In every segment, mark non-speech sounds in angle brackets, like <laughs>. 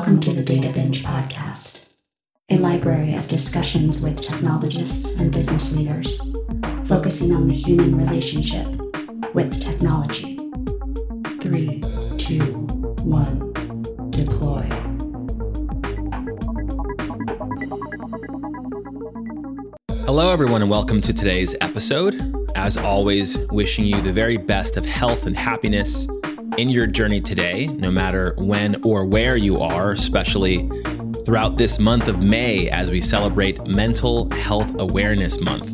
Welcome to the Data Binge Podcast, a library of discussions with technologists and business leaders, focusing on the human relationship with technology. Three, two, one, deploy. Hello, everyone, and welcome to today's episode. As always, wishing you the very best of health and happiness in your journey today, no matter when or where you are, especially throughout this month of May as we celebrate Mental Health Awareness Month.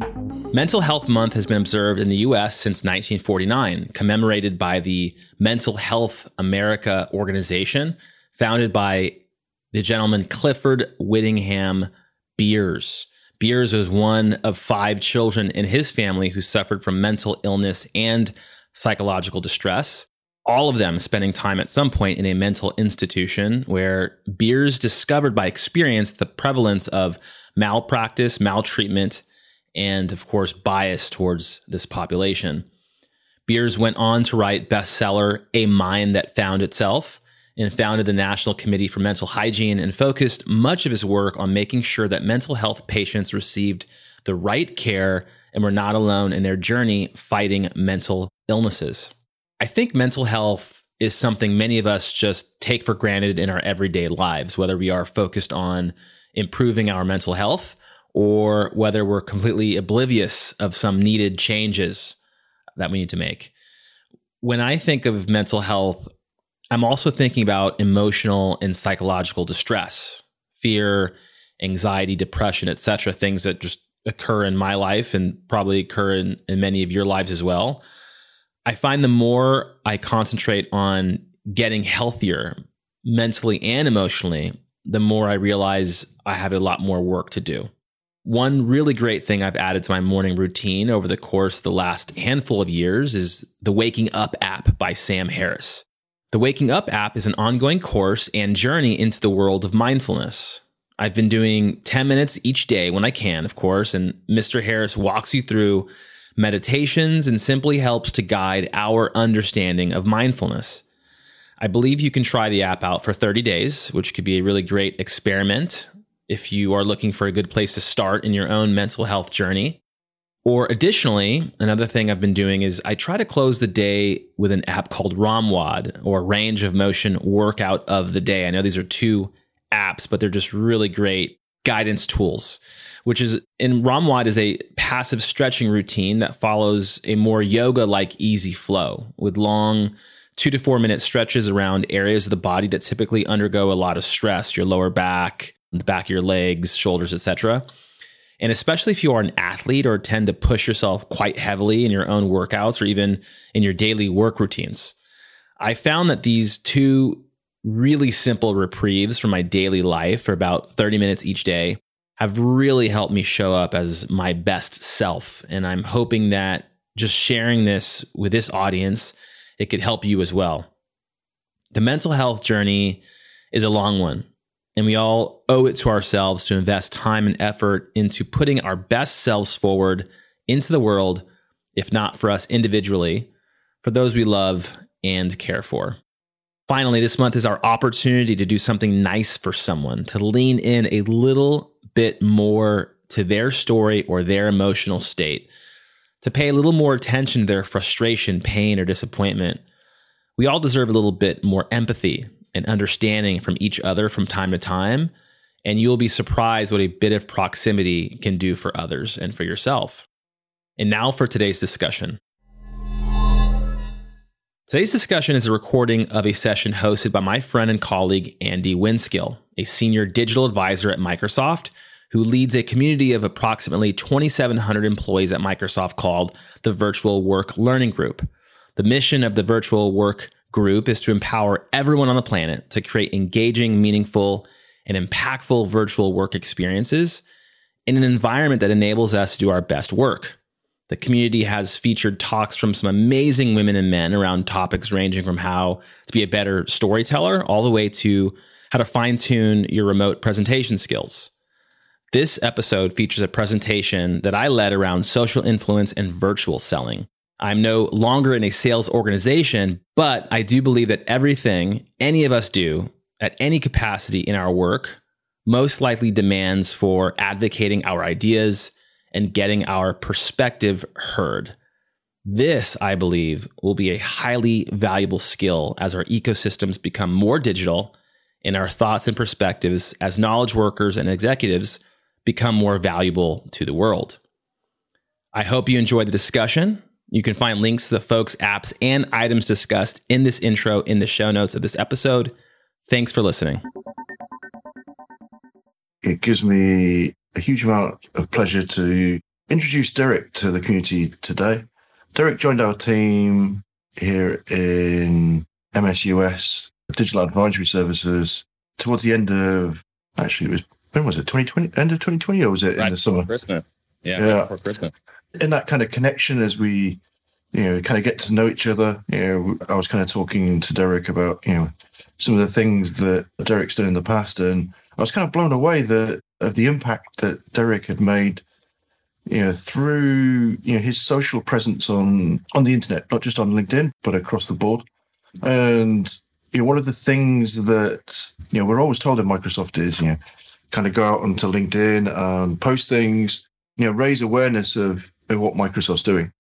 Mental Health Month has been observed in the US since 1949, commemorated by the Mental Health America organization, founded by the gentleman Clifford Whittingham Beers. Beers was one of five children in his family who suffered from mental illness and psychological distress all of them spending time at some point in a mental institution where Beers discovered by experience the prevalence of malpractice, maltreatment, and of course, bias towards this population. Beers went on to write bestseller A Mind That Found Itself and founded the National Committee for Mental Hygiene and focused much of his work on making sure that mental health patients received the right care and were not alone in their journey fighting mental illnesses. I think mental health is something many of us just take for granted in our everyday lives, whether we are focused on improving our mental health or whether we're completely oblivious of some needed changes that we need to make. When I think of mental health, I'm also thinking about emotional and psychological distress, fear, anxiety, depression, etc., things that just occur in my life and probably occur in, in many of your lives as well. I find the more I concentrate on getting healthier mentally and emotionally, the more I realize I have a lot more work to do. One really great thing I've added to my morning routine over the course of the last handful of years is the Waking Up app by Sam Harris. The Waking Up app is an ongoing course and journey into the world of mindfulness. I've been doing 10 minutes each day when I can, of course, and Mr. Harris walks you through meditations, and simply helps to guide our understanding of mindfulness. I believe you can try the app out for 30 days, which could be a really great experiment if you are looking for a good place to start in your own mental health journey. Or additionally, another thing I've been doing is I try to close the day with an app called ROMWOD or Range of Motion Workout of the Day. I know these are two apps, but they're just really great guidance tools which is in ROMWOD is a passive stretching routine that follows a more yoga like easy flow with long two to four minute stretches around areas of the body that typically undergo a lot of stress, your lower back, the back of your legs, shoulders, etc. And especially if you are an athlete or tend to push yourself quite heavily in your own workouts or even in your daily work routines. I found that these two really simple reprieves from my daily life for about 30 minutes each day have really helped me show up as my best self. And I'm hoping that just sharing this with this audience, it could help you as well. The mental health journey is a long one, and we all owe it to ourselves to invest time and effort into putting our best selves forward into the world, if not for us individually, for those we love and care for. Finally, this month is our opportunity to do something nice for someone, to lean in a little bit more to their story or their emotional state, to pay a little more attention to their frustration, pain, or disappointment. We all deserve a little bit more empathy and understanding from each other from time to time, and you'll be surprised what a bit of proximity can do for others and for yourself. And now for today's discussion. Today's discussion is a recording of a session hosted by my friend and colleague Andy Winskill, a senior digital advisor at Microsoft who leads a community of approximately 2,700 employees at Microsoft called the Virtual Work Learning Group. The mission of the Virtual Work Group is to empower everyone on the planet to create engaging, meaningful, and impactful virtual work experiences in an environment that enables us to do our best work. The community has featured talks from some amazing women and men around topics ranging from how to be a better storyteller all the way to how to fine tune your remote presentation skills. This episode features a presentation that I led around social influence and virtual selling. I'm no longer in a sales organization, but I do believe that everything any of us do at any capacity in our work most likely demands for advocating our ideas and getting our perspective heard. This, I believe, will be a highly valuable skill as our ecosystems become more digital and our thoughts and perspectives as knowledge workers and executives become more valuable to the world. I hope you enjoyed the discussion. You can find links to the folks, apps, and items discussed in this intro in the show notes of this episode. Thanks for listening. It gives me a huge amount of pleasure to introduce Derek to the community today. Derek joined our team here in MSUS, Digital Advisory Services, towards the end of, actually, it was, when was it, 2020? End of 2020, or was it right in the summer? Christmas. Yeah, yeah. Right Christmas. In that kind of connection as we, you know, kind of get to know each other, you know, I was kind of talking to Derek about, you know, some of the things that Derek's done in the past. And I was kind of blown away that of the impact that Derek had made, you know, through you know his social presence on on the internet, not just on LinkedIn, but across the board. And you know, one of the things that you know we're always told in Microsoft is you know, kind of go out onto LinkedIn and post things, you know, raise awareness of, of what Microsoft's doing.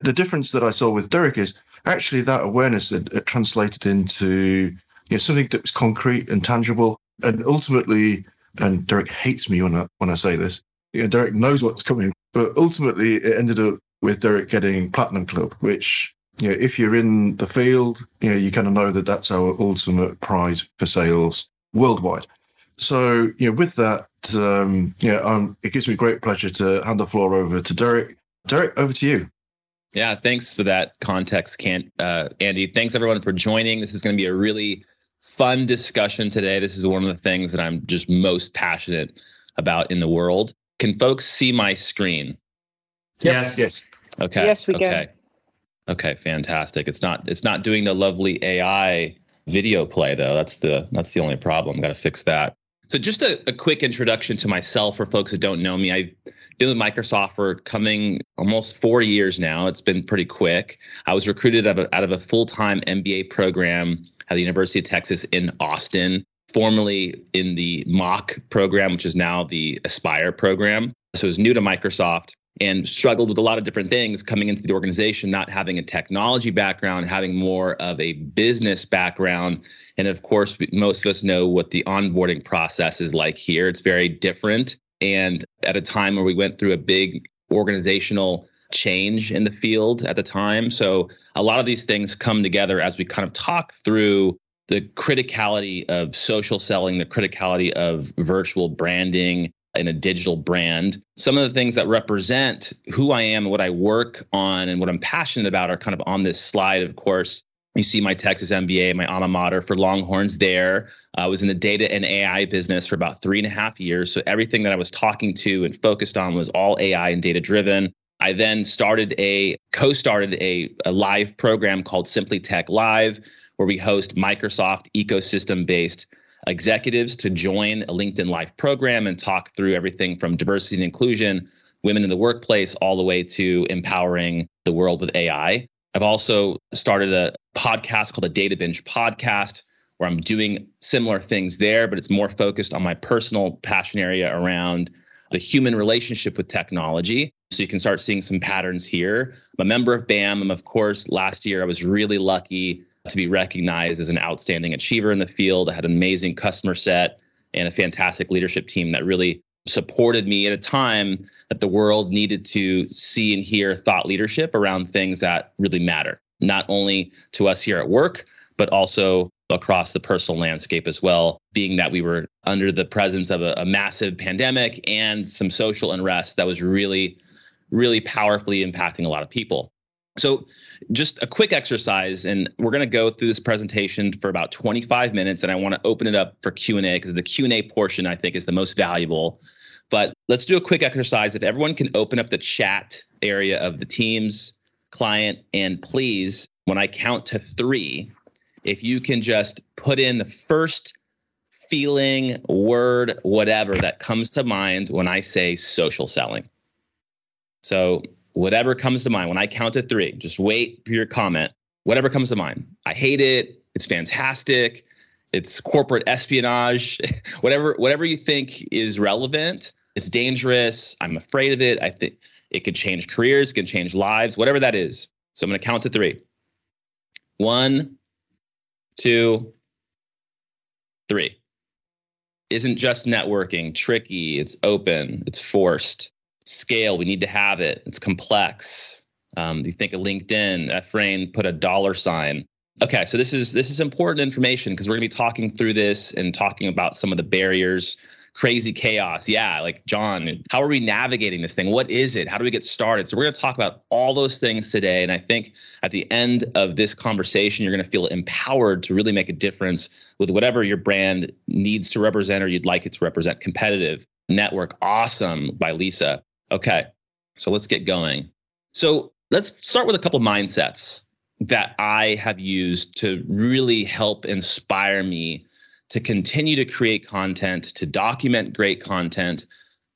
The difference that I saw with Derek is actually that awareness that translated into you know something that was concrete and tangible and ultimately, and Derek hates me when I when I say this. You know, Derek knows what's coming, but ultimately, it ended up with Derek getting platinum club, which you know, if you're in the field, you know, you kind of know that that's our ultimate prize for sales worldwide. So, you know, with that, um, yeah, um, it gives me great pleasure to hand the floor over to Derek. Derek, over to you. Yeah, thanks for that context, Kent, uh, Andy. Thanks everyone for joining. This is going to be a really fun discussion today. This is one of the things that I'm just most passionate about in the world. Can folks see my screen? Yes. Yes. Okay. Yes, we okay. can. Okay, fantastic. It's not it's not doing the lovely AI video play though. That's the that's the only problem. Got to fix that. So just a, a quick introduction to myself for folks that don't know me. I've been with Microsoft for coming almost four years now. It's been pretty quick. I was recruited out of a, out of a full-time MBA program at the University of Texas in Austin, formerly in the MACH program, which is now the Aspire program. So it was new to Microsoft and struggled with a lot of different things coming into the organization, not having a technology background, having more of a business background. And of course, most of us know what the onboarding process is like here. It's very different. And at a time where we went through a big organizational change in the field at the time. So a lot of these things come together as we kind of talk through the criticality of social selling, the criticality of virtual branding in a digital brand. Some of the things that represent who I am what I work on and what I'm passionate about are kind of on this slide, of course. You see my Texas MBA, my alma mater for Longhorns there. I was in the data and AI business for about three and a half years. So everything that I was talking to and focused on was all AI and data driven. I then started a co-started a, a live program called Simply Tech Live, where we host Microsoft ecosystem based executives to join a LinkedIn Live program and talk through everything from diversity and inclusion, women in the workplace, all the way to empowering the world with AI. I've also started a podcast called the Data Binge Podcast, where I'm doing similar things there, but it's more focused on my personal passion area around the human relationship with technology. So you can start seeing some patterns here. I'm a member of BAM. And of course, last year I was really lucky to be recognized as an outstanding achiever in the field. I had an amazing customer set and a fantastic leadership team that really supported me at a time that the world needed to see and hear thought leadership around things that really matter, not only to us here at work, but also across the personal landscape as well, being that we were under the presence of a, a, massive pandemic and some social unrest that was really, really powerfully impacting a lot of people. So, just a quick exercise, and we're going to go through this presentation for about 25 minutes, and I want to open it up for Q and A because the Q and A portion I think is the most valuable. But let's do a quick exercise. If everyone can open up the chat area of the Teams client, and please, when I count to three, if you can just put in the first feeling, word, whatever that comes to mind when I say social selling. So, whatever comes to mind when I count to three, just wait for your comment. Whatever comes to mind. I hate it. It's fantastic. it's corporate espionage, <laughs> whatever whatever you think is relevant. It's dangerous. I'm afraid of it. I think it could change careers, it can change lives, whatever that is. So I'm going to count to three. One, two, three. Isn't just networking tricky? It's open. It's forced. Scale. We need to have it. It's complex. Um, you think of LinkedIn. Ephraim put a dollar sign Okay, so this is this is important information because we're to be talking through this and talking about some of the barriers, crazy chaos. Yeah, like John, how are we navigating this thing? What is it? How do we get started? So we're to talk about all those things today and I think at the end of this conversation you're to feel empowered to really make a difference with whatever your brand needs to represent or you'd like it to represent. Competitive, network, awesome by Lisa. Okay. So let's get going. So let's start with a couple mindsets that I have used to really help inspire me to continue to create content, to document great content,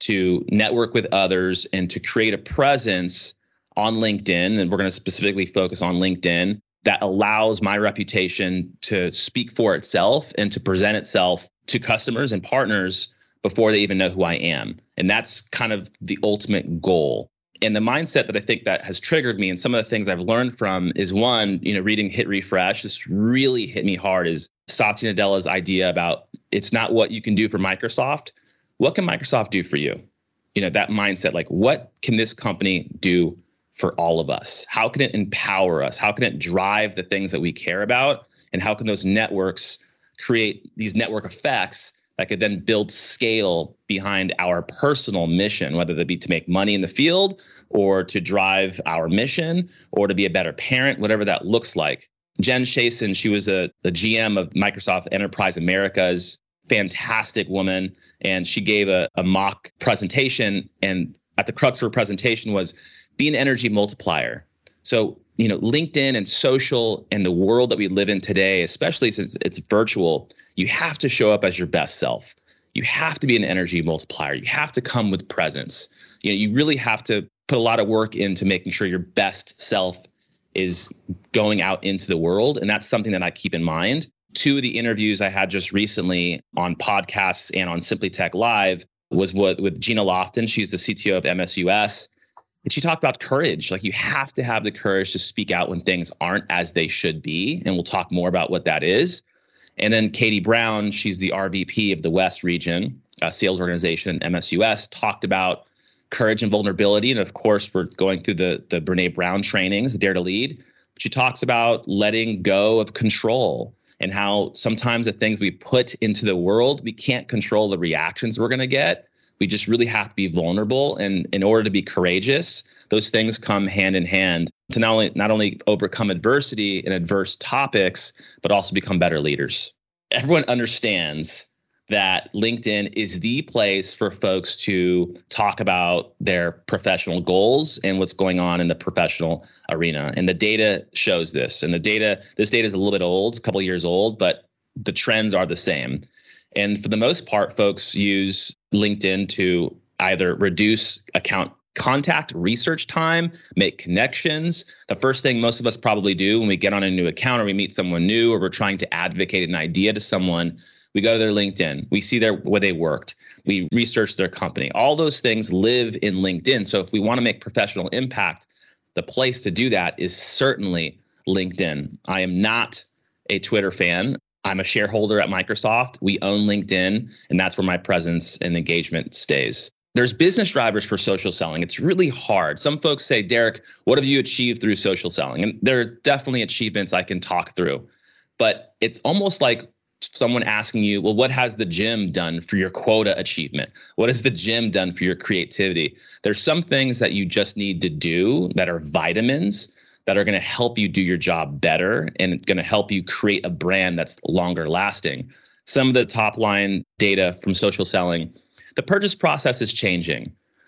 to network with others, and to create a presence on LinkedIn. And we're going to specifically focus on LinkedIn that allows my reputation to speak for itself and to present itself to customers and partners before they even know who I am. And that's kind of the ultimate goal and the mindset that I think that has triggered me and some of the things I've learned from is one, you know, reading Hit Refresh. This really hit me hard is Satya Nadella's idea about it's not what you can do for Microsoft. What can Microsoft do for you? You know, that mindset, like what can this company do for all of us? How can it empower us? How can it drive the things that we care about? And how can those networks create these network effects that could then build scale behind our personal mission, whether that be to make money in the field or to drive our mission or to be a better parent, whatever that looks like. Jen Chaisson, she was a, GM of Microsoft Enterprise Americas, fantastic woman. And she gave a, a MACH presentation. And at the crux of her presentation was be an energy multiplier. So, you know, LinkedIn and social and the world that we live in today, especially since it's virtual, you have to show up as your best self. You have to be an energy multiplier. You have to come with presence. You know, you really have to put a lot of work into making sure your best self is going out into the world. And that's something that I keep in mind. Two of the interviews I had just recently on podcasts and on Simply Tech Live was what with Gina Lofton. She's the CTO of MSUS. And she talked about courage. Like you have to have the courage to speak out when things aren't as they should be. And we'll talk more about what that is. And then Katie Brown, she's the RVP of the West region, sales organization, MSUS, talked about courage and vulnerability. And of course, we're going through the, the Brene Brown trainings, Dare to Lead. She talks about letting go of control and how sometimes the things we put into the world, we can't control the reactions we're going to get. We just really have to be vulnerable. And in order to be courageous, those things come hand in hand to not only not only overcome adversity and adverse topics, but also become better leaders. Everyone understands that LinkedIn is the place for folks to talk about their professional goals and what's going on in the professional arena. And the data shows this. And the data, this data is a little bit old, a couple years old, but the trends are the same. And for the most part, folks use LinkedIn to either reduce account contact research time, make connections. The first thing most of us probably do when we get on a new account or we meet someone new or we're trying to advocate an idea to someone, we go to their LinkedIn, we see their where they worked, we research their company. All those things live in LinkedIn. So if we want to make professional impact, the place to do that is certainly LinkedIn. I am not a Twitter fan. I'm a shareholder at Microsoft. We own LinkedIn, and that's where my presence and engagement stays. There's business drivers for social selling. It's really hard. Some folks say, Derek, what have you achieved through social selling? And there's definitely achievements I can talk through. But it's almost like someone asking you, well, what has the gym done for your quota achievement? What has the gym done for your creativity? There's some things that you just need to do that are vitamins that are going to help you do your job better and going to help you create a brand that's longer lasting. Some of the top line data from social selling, the purchase process is changing.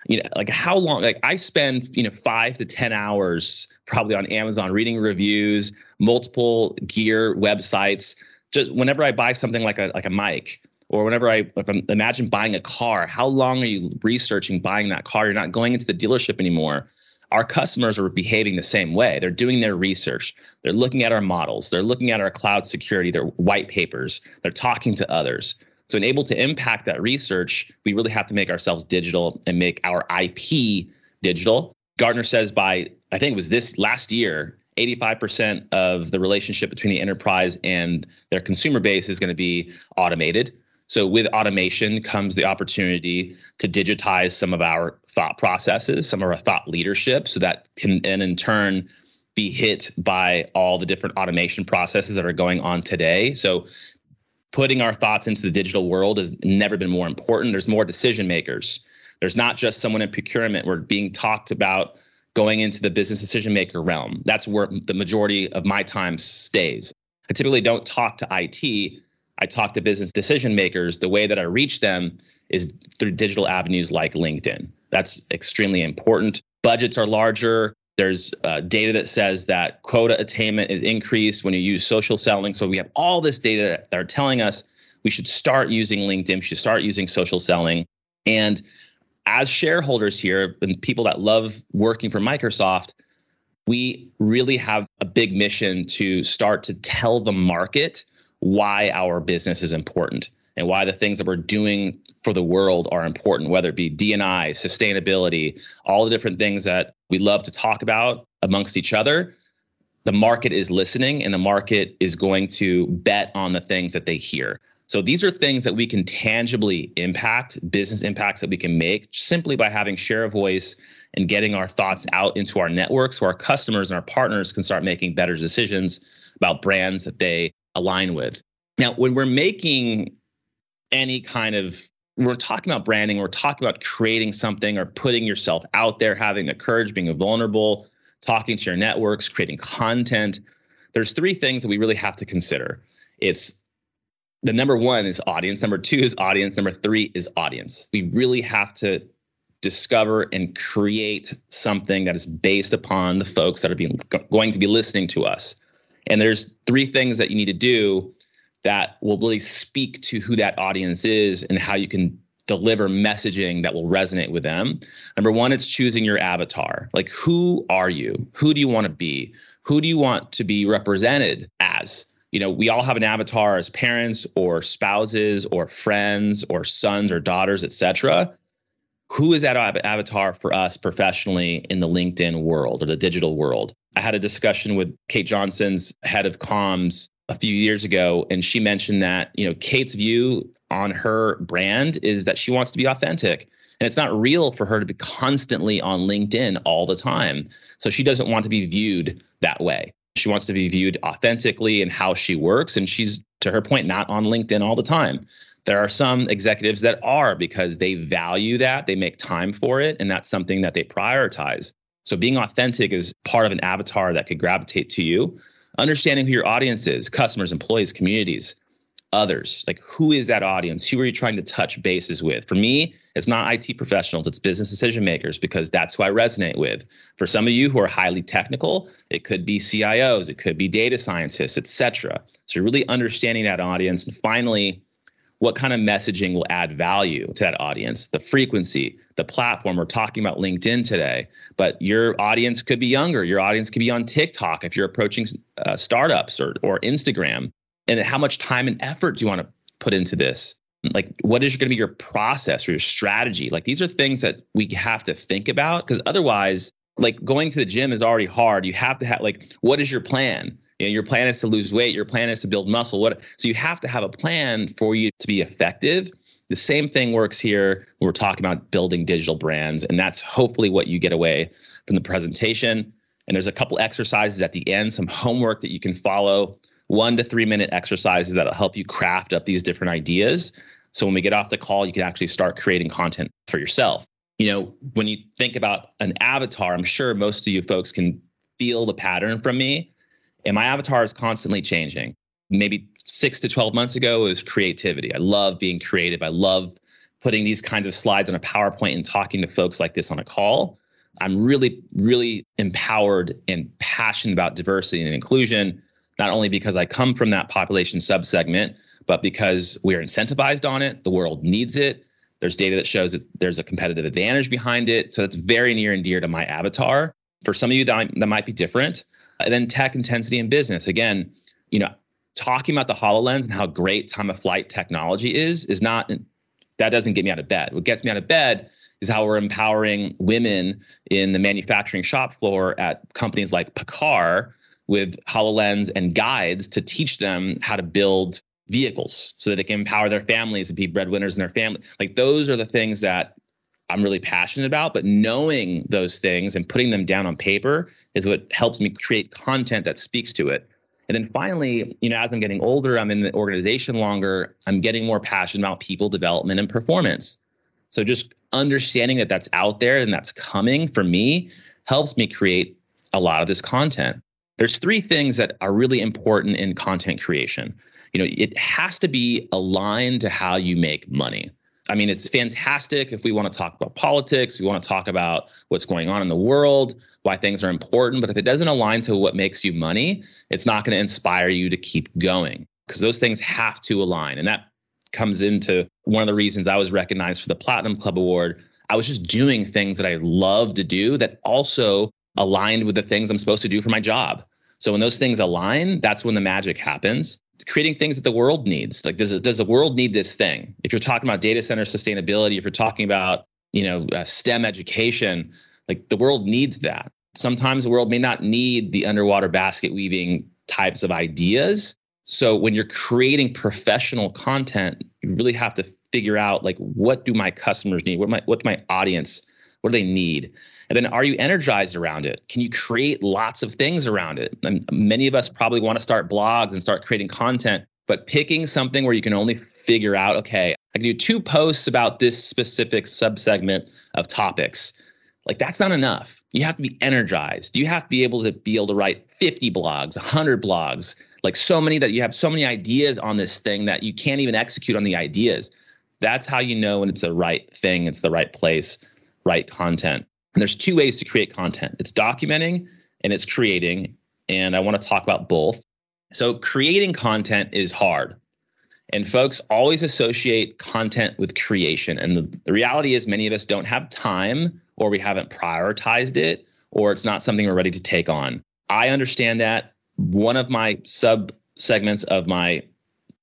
You know, like how long, like I spend, you know, five to 10 hours probably on Amazon reading reviews, multiple gear websites. Just whenever I buy something like a like a mic, or whenever I imagine buying a car, how long are you researching buying that car? You're not going into the dealership anymore our customers are behaving the same way. They're doing their research. They're looking at our models. They're looking at our cloud security, their white papers. They're talking to others. So, in able to impact that research, we really have to make ourselves digital and make our IP digital. Gartner says by, I think it was this last year, 85% of the relationship between the enterprise and their consumer base is going to be automated. So, with automation comes the opportunity to digitize some of our thought processes, some of our thought leadership, so that can, and in turn, be hit by all the different automation processes that are going on today. So, putting our thoughts into the digital world has never been more important. There's more decision makers. There's not just someone in procurement. We're being talked about going into the business decision maker realm. That's where the majority of my time stays. I typically don't talk to IT. I talk to business decision makers. The way that I reach them is through digital avenues like LinkedIn. That's extremely important. Budgets are larger. There's uh, data that says that quota attainment is increased when you use social selling. So we have all this data that are telling us we should start using LinkedIn, we should start using social selling. And as shareholders here and people that love working for Microsoft, we really have a big mission to start to tell the market why our business is important and why the things that we're doing for the world are important, whether it be DNI, sustainability, all the different things that we love to talk about amongst each other. The market is listening and the market is going to bet on the things that they hear. So these are things that we can tangibly impact, business impacts that we can make simply by having share of voice and getting our thoughts out into our network so our customers and our partners can start making better decisions about brands that they align with. Now, when we're making any kind of we're talking about branding, we're talking about creating something or putting yourself out there, having the courage, being vulnerable, talking to your networks, creating content. There's three things that we really have to consider. It's the number one is audience, number two is audience, number three is audience. We really have to discover and create something that is based upon the folks that are being going to be listening to us. And there's three things that you need to do that will really speak to who that audience is and how you can deliver messaging that will resonate with them. Number one, it's choosing your avatar. Like, who are you? Who do you want to be? Who do you want to be represented as? You know, we all have an avatar as parents or spouses or friends or sons or daughters, etc. Who is that avatar for us professionally in the LinkedIn world or the digital world? I had a discussion with Kate Johnson's head of comms a few years ago and she mentioned that you know kate's view on her brand is that she wants to be authentic and it's not real for her to be constantly on linkedin all the time. So she doesn't want to be viewed that way. She wants to be viewed authentically and how she works and she's to her point not on linkedin all the time. There are some executives that are because they value that they make time for it and that's something that they prioritize so being authentic is part of an avatar that could gravitate to you. Understanding who your audience is customers employees communities others like who is that audience? Who are you trying to touch bases with? For me it's not it professionals it's business decision makers because that's who i resonate with. For some of you who are highly technical it could be cios it could be data scientists etc so you're really understanding that audience. And finally what kind of messaging will add value to that audience? The frequency the platform. We're talking about linkedin today but your audience could be younger. Your audience could be on tiktok if you're approaching uh, startups or, or instagram. And how much time and effort do you want to put into this? Like what is going to be your process or your strategy? Like these are things that we have to think about because otherwise like going to the gym is already hard. You have to have like what is your plan you know, your plan is to lose weight, your plan is to build muscle. What so you have to have a plan for you to be effective. The same thing works here when we're talking about building digital brands, and that's hopefully what you get away from the presentation. And there's a couple exercises at the end, some homework that you can follow, one to three minute exercises that'll help you craft up these different ideas. So when we get off the call, you can actually start creating content for yourself. You know, when you think about an avatar, I'm sure most of you folks can feel the pattern from me and my avatar is constantly changing. Maybe six to 12 months ago, it was creativity. I love being creative. I love putting these kinds of slides on a PowerPoint and talking to folks like this on a call. I'm really, really empowered and passionate about diversity and inclusion, not only because I come from that population subsegment, but because we're incentivized on it. The world needs it. There's data that shows that there's a competitive advantage behind it. So it's very near and dear to my avatar. For some of you, that, that might be different. And then tech intensity in business. Again, you know, talking about the HoloLens and how great time of flight technology is, is not, that doesn't get me out of bed. What gets me out of bed is how we're empowering women in the manufacturing shop floor at companies like PACCAR with HoloLens and guides to teach them how to build vehicles so that they can empower their families and be breadwinners in their family. Like those are the things that I'm really passionate about, but knowing those things and putting them down on paper is what helps me create content that speaks to it. And then finally, you know, as I'm getting older, I'm in the organization longer, I'm getting more passionate about people development and performance. So just understanding that that's out there and that's coming for me helps me create a lot of this content. There's three things that are really important in content creation. You know, it has to be aligned to how you make money. I mean, it's fantastic if we want to talk about politics, we want to talk about what's going on in the world, why things are important. But if it doesn't align to what makes you money, it's not going to inspire you to keep going because those things have to align. And that comes into one of the reasons I was recognized for the Platinum Club Award. I was just doing things that I love to do that also aligned with the things I'm supposed to do for my job. So when those things align, that's when the magic happens creating things that the world needs. Like, does does the world need this thing? If you're talking about data center sustainability, if you're talking about you know uh, STEM education, like the world needs that. Sometimes the world may not need the underwater basket weaving types of ideas. So when you're creating professional content, you really have to figure out like what do my customers need? What my what's my audience? What do they need? And then are you energized around it? Can you create lots of things around it? And many of us probably want to start blogs and start creating content, but picking something where you can only figure out, okay, I can do two posts about this specific subsegment of topics. Like that's not enough. You have to be energized. You have to be able to be able to write 50 blogs, 100 blogs, like so many that you have so many ideas on this thing that you can't even execute on the ideas. That's how you know when it's the right thing, it's the right place, right content. And there's two ways to create content it's documenting and it's creating. And I want to talk about both. So, creating content is hard. And folks always associate content with creation. And the, the reality is, many of us don't have time, or we haven't prioritized it, or it's not something we're ready to take on. I understand that. One of my sub segments of my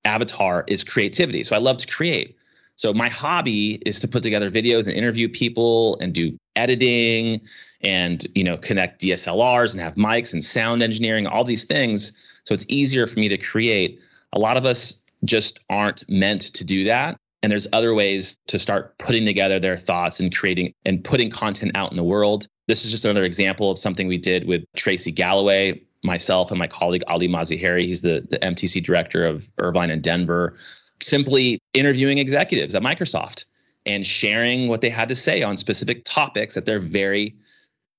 avatar is creativity. So, I love to create. So my hobby is to put together videos and interview people and do editing and you know connect DSLRs and have mics and sound engineering, all these things. So it's easier for me to create. A lot of us just aren't meant to do that. And there's other ways to start putting together their thoughts and creating and putting content out in the world. This is just another example of something we did with Tracy Galloway, myself, and my colleague Ali Mazaheri. He's the, the MTC director of Irvine and Denver simply interviewing executives at Microsoft and sharing what they had to say on specific topics that they're very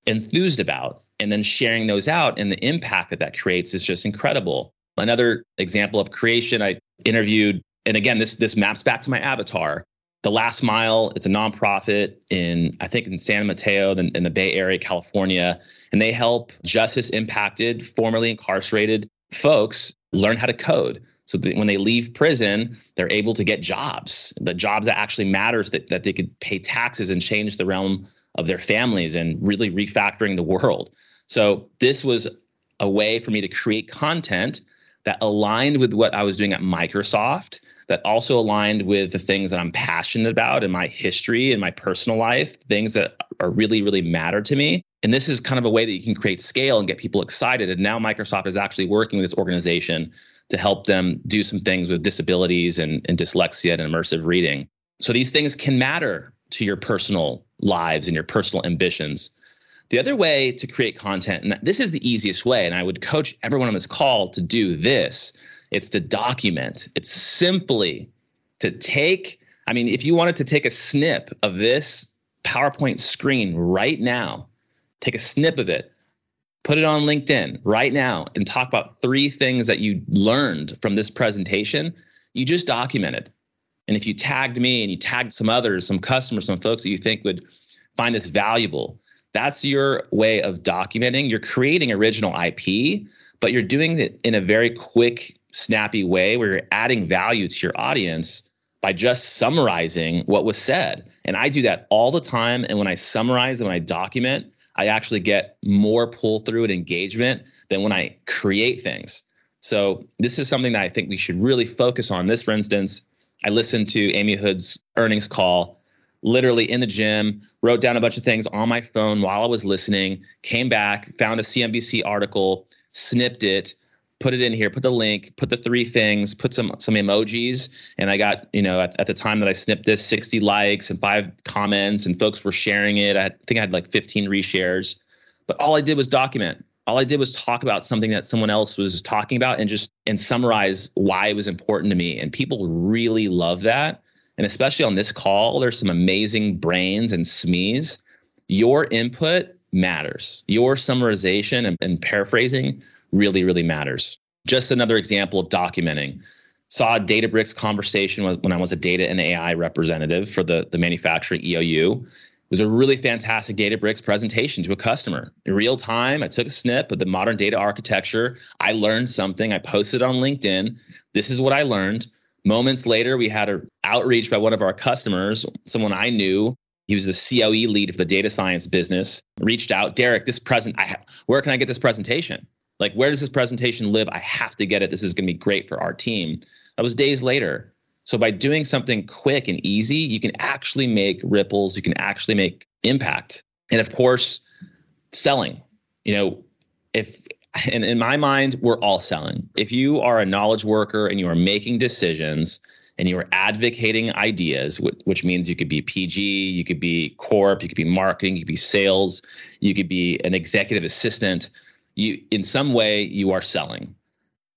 enthused about. And then sharing those out and the impact that that creates is just incredible. Another example of creation i interviewed and again this this maps back to my avatar. The last mile it's a nonprofit in i think in san mateo in, in the bay area california and they help justice impacted formerly incarcerated folks learn how to code so that when they leave prison, they're able to get jobs, the jobs that actually matters that, that they could pay taxes and change the realm of their families and really refactoring the world. So this was a way for me to create content that aligned with what I was doing at Microsoft, that also aligned with the things that I'm passionate about in my history and my personal life, things that are really, really matter to me. And this is kind of a way that you can create scale and get people excited. And now Microsoft is actually working with this organization to help them do some things with disabilities and, and dyslexia and immersive reading. So these things can matter to your personal lives and your personal ambitions. The other way to create content, and this is the easiest way, and I would coach everyone on this call to do this it's to document. It's simply to take, I mean, if you wanted to take a snip of this PowerPoint screen right now, take a snip of it, put it on LinkedIn right now and talk about three things that you learned from this presentation, you just document it. And if you tagged me and you tagged some others, some customers, some folks that you think would find this valuable, that's your way of documenting. You're creating original IP, but you're doing it in a very quick, snappy way where you're adding value to your audience by just summarizing what was said. And I do that all the time. And when I summarize and when I document, I actually get more pull through and engagement than when I create things. So this is something that I think we should really focus on. This, for instance, I listened to Amy Hood's earnings call literally in the gym, wrote down a bunch of things on my phone while I was listening, came back, found a CNBC article, snipped it, put it in here, put the link, put the three things, put some some emojis, and I got you know at, at the time that I snipped this, 60 likes and five comments, and folks were sharing it. I think I had like 15 reshares, but all I did was document. All I did was talk about something that someone else was talking about and just and summarize why it was important to me. And people really love that. And especially on this call, there's some amazing brains and SMEs. Your input matters. Your summarization and, and paraphrasing really, really matters. Just another example of documenting. Saw a Databricks conversation when I was a data and AI representative for the, the manufacturing EOU. It was a really fantastic Databricks presentation to a customer. In real time, I took a snip of the modern data architecture. I learned something. I posted on LinkedIn. This is what I learned. Moments later, we had an outreach by one of our customers, someone I knew. He was the COE lead of the data science business. Reached out, Derek. This present, I, where can I get this presentation? Like, where does this presentation live? I have to get it. This is going to be great for our team. That was days later. So by doing something quick and easy, you can actually make ripples. You can actually make impact. And of course, selling. You know, if and in my mind, we're all selling. If you are a knowledge worker and you are making decisions and you are advocating ideas, which means you could be PG, you could be corp, you could be marketing, you could be sales, you could be an executive assistant. You, in some way, you are selling.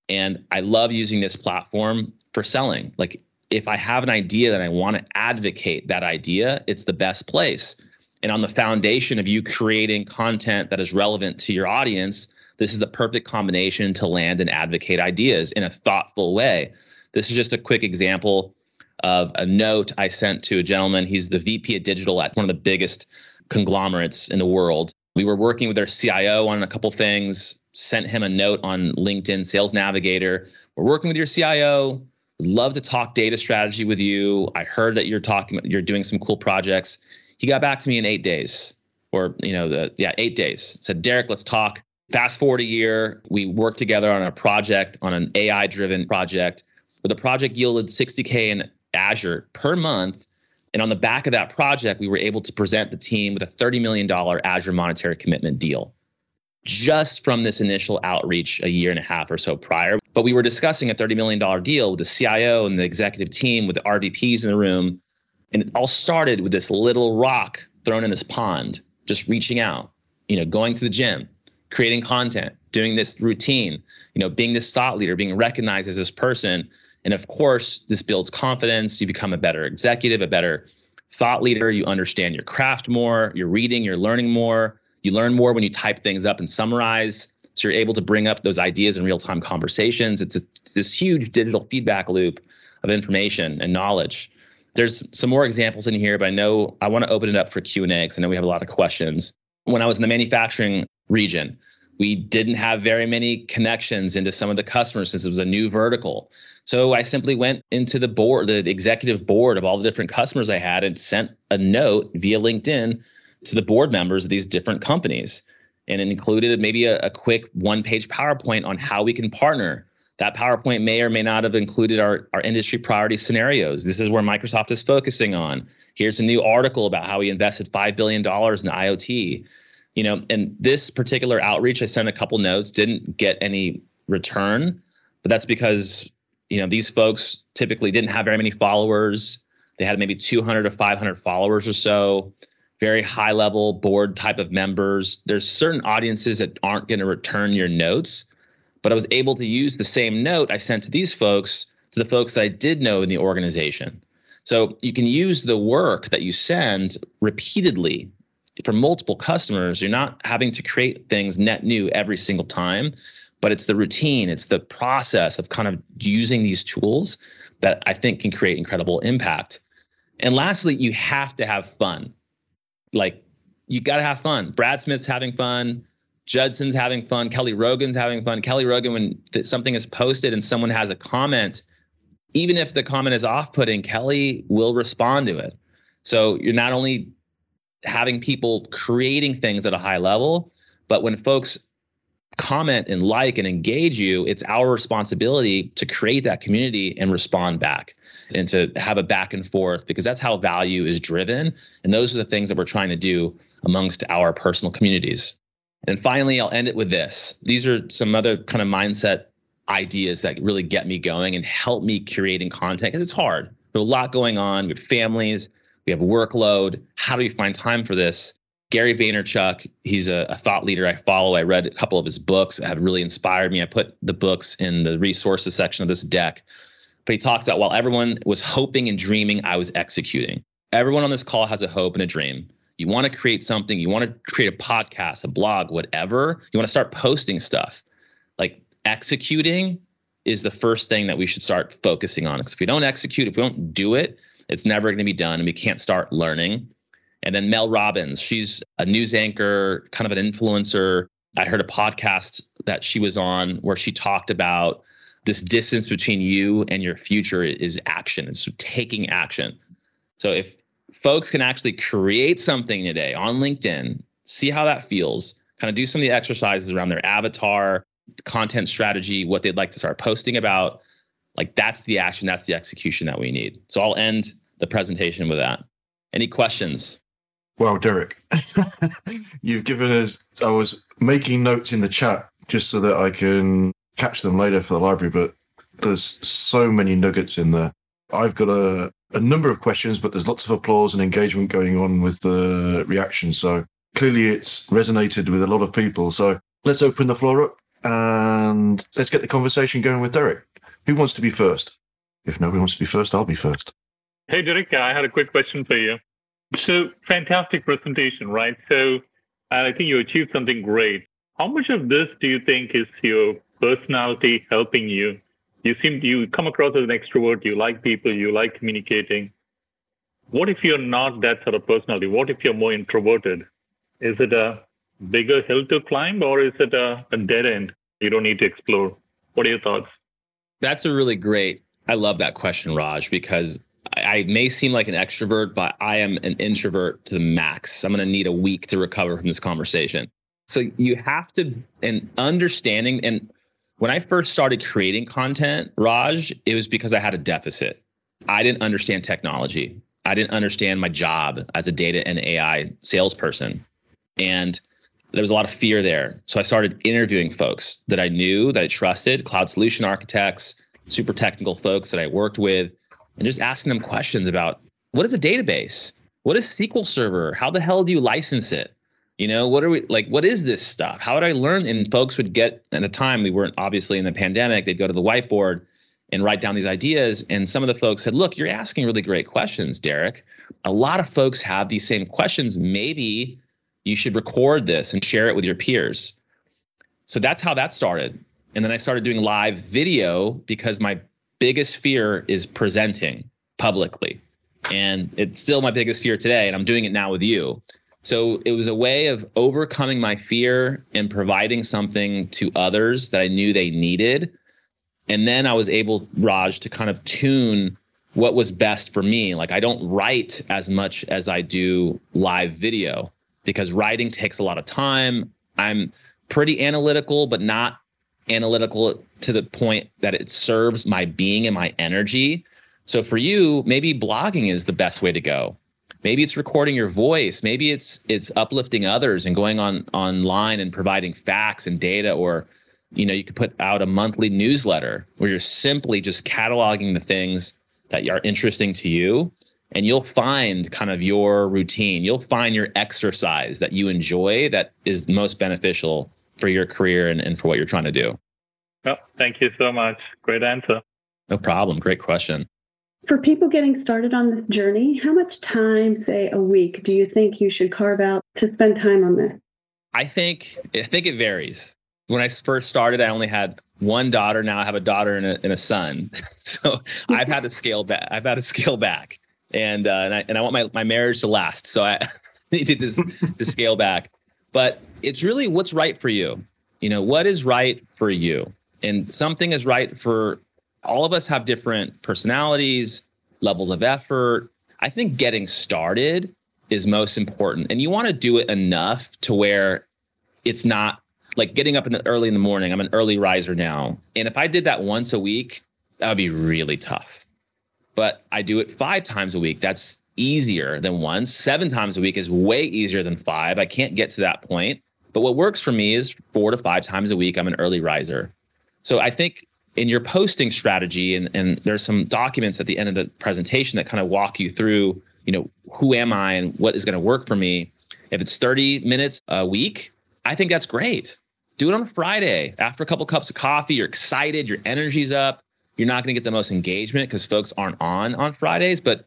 And I love using this platform for selling. Like, if I have an idea that I want to advocate that idea, it's the best place. And on the foundation of you creating content that is relevant to your audience, this is the perfect combination to land and advocate ideas in a thoughtful way. This is just a quick example of a note I sent to a gentleman. He's the VP of digital at one of the biggest conglomerates in the world. We were working with our CIO on a couple things, sent him a note on LinkedIn Sales Navigator. We're working with your CIO. Would love to talk data strategy with you. I heard that you're talking, you're doing some cool projects. He got back to me in eight days, or you know, the yeah, eight days. Said, Derek, let's talk. Fast forward a year, we worked together on a project, on an AI driven project, where the project yielded 60K in Azure per month. And on the back of that project, we were able to present the team with a $30 million Azure monetary commitment deal just from this initial outreach a year and a half or so prior. But we were discussing a $30 million deal with the CIO and the executive team, with the RVPs in the room. And it all started with this little rock thrown in this pond, just reaching out, you know, going to the gym, creating content, doing this routine, you know, being this thought leader, being recognized as this person. And of course, this builds confidence. You become a better executive, a better thought leader. You understand your craft more. You're reading, you're learning more. You learn more when you type things up and summarize. So you're able to bring up those ideas in real time conversations. It's a, this huge digital feedback loop of information and knowledge. There's some more examples in here, but I know I want to open it up for Q&A because I know we have a lot of questions. When I was in the manufacturing region. We didn't have very many connections into some of the customers since it was a new vertical. So I simply went into the board, the executive board of all the different customers I had and sent a note via LinkedIn to the board members of these different companies. And it included maybe a, a quick one page PowerPoint on how we can partner. That PowerPoint may or may not have included our, our industry priority scenarios. This is where Microsoft is focusing on. Here's a new article about how we invested $5 billion in IoT you know and this particular outreach i sent a couple notes didn't get any return but that's because you know these folks typically didn't have very many followers. They had maybe 200 to 500 followers or so very high level board type of members. There's certain audiences that aren't going to return your notes but i was able to use the same note i sent to these folks to the folks that i did know in the organization. So you can use the work that you send repeatedly for multiple customers, you're not having to create things net new every single time, but it's the routine, it's the process of kind of using these tools that I think can create incredible impact. And lastly, you have to have fun. Like you got to have fun. Brad Smith's having fun. Judson's having fun. Kelly Rogan's having fun. Kelly Rogan, when th- something is posted and someone has a comment, even if the comment is off putting, Kelly will respond to it. So you're not only having people creating things at a high level. But when folks comment and like and engage you, it's our responsibility to create that community and respond back and to have a back and forth because that's how value is driven. And those are the things that we're trying to do amongst our personal communities. And finally, I'll end it with this. These are some other kind of mindset ideas that really get me going and help me creating content because it's hard. There's a lot going on. with families, we have workload. How do we find time for this? Gary Vaynerchuk, he's a, a, thought leader I follow. I read a couple of his books that have really inspired me. I put the books in the resources section of this deck. But he talks about while everyone was hoping and dreaming, I was executing. Everyone on this call has a hope and a dream. You want to create something, you want to create a podcast, a blog, whatever. You want to start posting stuff. Like executing is the first thing that we should start focusing on. Because if we don't execute, if we don't do it, it's never going to be done and we can't start learning. And then Mel Robbins, she's a news anchor, kind of an influencer. I heard a podcast that she was on where she talked about this distance between you and your future is action. It's taking action. So if folks can actually create something today on LinkedIn, see how that feels, kind of do some of the exercises around their avatar, content strategy, what they'd like to start posting about, like that's the action, that's the execution that we need. So I'll end the presentation with that. Any questions? Well, Derek, <laughs> you've given us. I was making notes in the chat just so that I can catch them later for the library, but there's so many nuggets in there. I've got a, a number of questions, but there's lots of applause and engagement going on with the reaction. So clearly it's resonated with a lot of people. So let's open the floor up and let's get the conversation going with Derek. Who wants to be first? If nobody wants to be first, I'll be first. Hey, Derek, I had a quick question for you. So fantastic presentation, right? So I think you achieved something great. How much of this do you think is your personality helping you? You seem you come across as an extrovert. You like people. You like communicating. What if you're not that sort of personality? What if you're more introverted? Is it a bigger hill to climb, or is it a, a dead end you don't need to explore? What are your thoughts? That's a really great. I love that question, Raj, because I may seem like an extrovert, but I am an introvert to the max. I'm going to need a week to recover from this conversation. So you have to, and understanding, and when I first started creating content, Raj, it was because I had a deficit. I didn't understand technology. I didn't understand my job as a data and AI salesperson. And there was a lot of fear there. So I started interviewing folks that I knew, that I trusted, cloud solution architects, super technical folks that I worked with and just asking them questions about what is a database? What is SQL Server? How the hell do you license it? You know, what are we like? What is this stuff? How would I learn? And folks would get at the time we weren't obviously in the pandemic. They'd go to the whiteboard and write down these ideas. And some of the folks said, "Look, you're asking really great questions, Derek. A lot of folks have these same questions. Maybe you should record this and share it with your peers." So that's how that started. And then I started doing live video because my biggest fear is presenting publicly. And it's still my biggest fear today. And I'm doing it now with you. So it was a way of overcoming my fear and providing something to others that I knew they needed. And then I was able, Raj, to kind of tune what was best for me. Like I don't write as much as I do live video because writing takes a lot of time. I'm pretty analytical, but not analytical to the point that it serves my being and my energy. So for you, maybe blogging is the best way to go. Maybe it's recording your voice. Maybe it's it's uplifting others and going on online and providing facts and data or you know, you could put out a monthly newsletter where you're simply just cataloging the things that are interesting to you and you'll find kind of your routine. You'll find your exercise that you enjoy that is most beneficial for your career and, and for what you're trying to do. Oh, thank you so much. Great answer. No problem. Great question. For people getting started on this journey, how much time, say a week, do you think you should carve out to spend time on this? I think I think it varies. When I first started, I only had one daughter. Now I have a daughter and a, and a son. <laughs> So I've had to scale back. I've had to scale back, and uh, and I and I want my my marriage to last. So <laughs> I needed to to scale back. But it's really what's right for you. You know, what is right for you? And something is right for all of us have different personalities, levels of effort. I think getting started is most important. And you want to do it enough to where it's not like getting up in the, early in the morning. I'm an early riser now. And if I did that once a week, that would be really tough. But I do it five times a week. That's easier than once. Seven times a week is way easier than five. I can't get to that point. But what works for me is four to five times a week. I'm an early riser. So I think in your posting strategy, and, and there's some documents at the end of the presentation that kind of walk you through, you know, who am I and what is going to work for me. If it's 30 minutes a week, I think that's great. Do it on a Friday after a couple cups of coffee. You're excited, your energy's up. You're not going to get the most engagement because folks aren't on on Fridays, but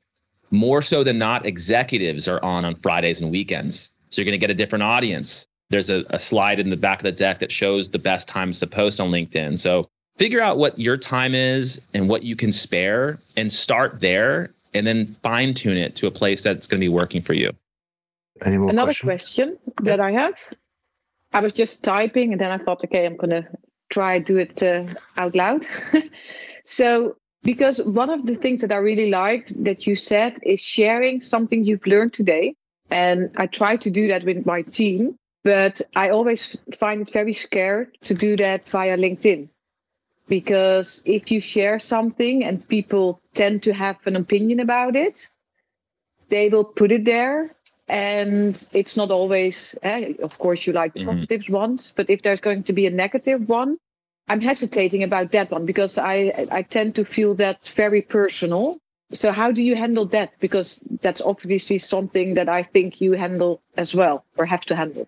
more so than not, executives are on on Fridays and weekends. So you're going to get a different audience. There's a, a slide in the back of the deck that shows the best times to post on LinkedIn. So figure out what your time is and what you can spare and start there and then fine tune it to a place that's going to be working for you. Any more Another questions? question that I have. I was just typing and then I thought, okay, I'm going to try do it uh, out loud. <laughs> so, because one of the things that I really liked that you said is sharing something you've learned today. And I try to do that with my team, but I always find it very scared to do that via LinkedIn. Because if you share something and people tend to have an opinion about it, they will put it there and it's not always eh, of course you like the Mhm. positive ones but if there's going to be a negative one i'm hesitating about that one because i i tend to feel that very personal so how do you handle that because that's obviously something that i think you handle as well or have to handle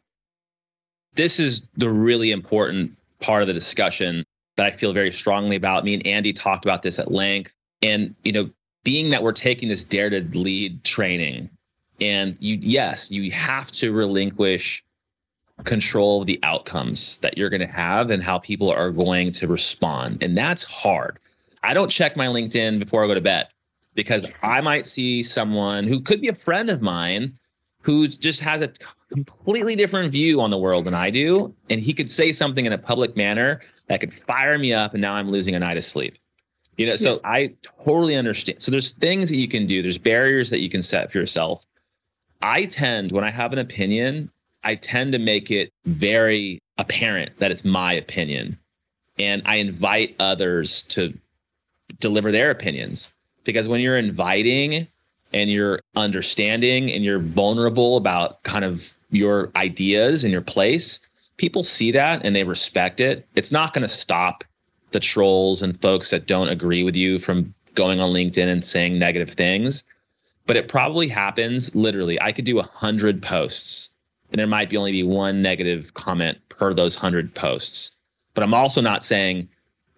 this is the really important part of the discussion that I feel very strongly about. Me and Andy talked about this at length. And, you know, being that we're taking this dare to lead training, and you, yes, you have to relinquish control the outcomes that you're going to have and how people are going to respond. And that's hard. I don't check my LinkedIn before I go to bed because I might see someone who could be a friend of mine who just has a completely different view on the world than I do. And he could say something in a public manner that could fire me up. And now I'm losing a night of sleep. You know, so I totally understand. So there's things that you can do, there's barriers that you can set for yourself. I tend, when I have an opinion, I tend to make it very apparent that it's my opinion. And I invite others to deliver their opinions. Because when you're inviting and you're understanding and you're vulnerable about kind of your ideas and your place, people see that and they respect it. It's not going to stop the trolls and folks that don't agree with you from going on LinkedIn and saying negative things. But it probably happens literally. I could do a hundred posts and there might be only be one negative comment per those hundred posts. But I'm also not saying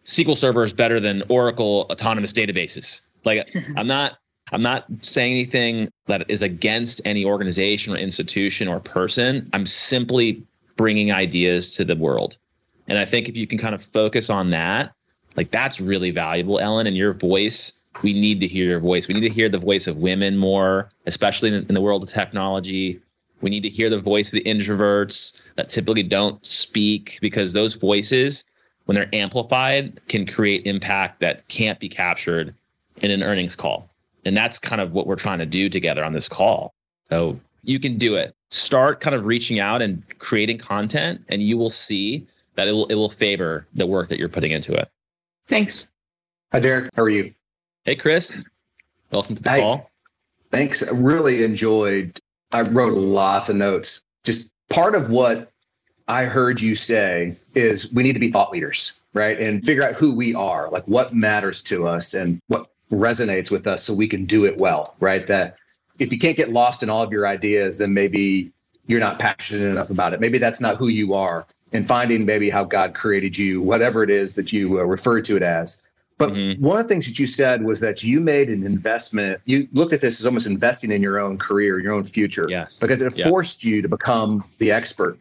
SQL Server is better than Oracle autonomous databases. Like <laughs> I'm not I'm not saying anything that is against any organization or institution or person. I'm simply bringing ideas to the world. And I think if you can kind of focus on that, like that's really valuable, Ellen, and your voice. We need to hear your voice. We need to hear the voice of women more, especially in, in the world of technology. We need to hear the voice of the introverts that typically don't speak because those voices, when they're amplified, can create impact that can't be captured in an earnings call. And that's kind of what we're trying to do together on this call. So you can do it. Start kind of reaching out and creating content, and you will see that it will it will favor the work that you're putting into it. thanks Hi, Derek. How are you? Hey, Chris, welcome to the Hi. call. Thanks. I really enjoyed. I wrote lots of notes. Just part of what I heard you say is we need to be thought leaders, right? And figure out who we are, like what matters to us and what resonates with us so we can do it well, right? That if you can't get lost in all of your ideas, then maybe you're not passionate enough about it. Maybe that's not who you are. And finding maybe how God created you, whatever it is that you uh, refer to it as. But Mhm. one of the things that you said was that you made an investment. You look at this as almost investing in your own career, your own future, Yes. because it Yeah. forced you to become the expert.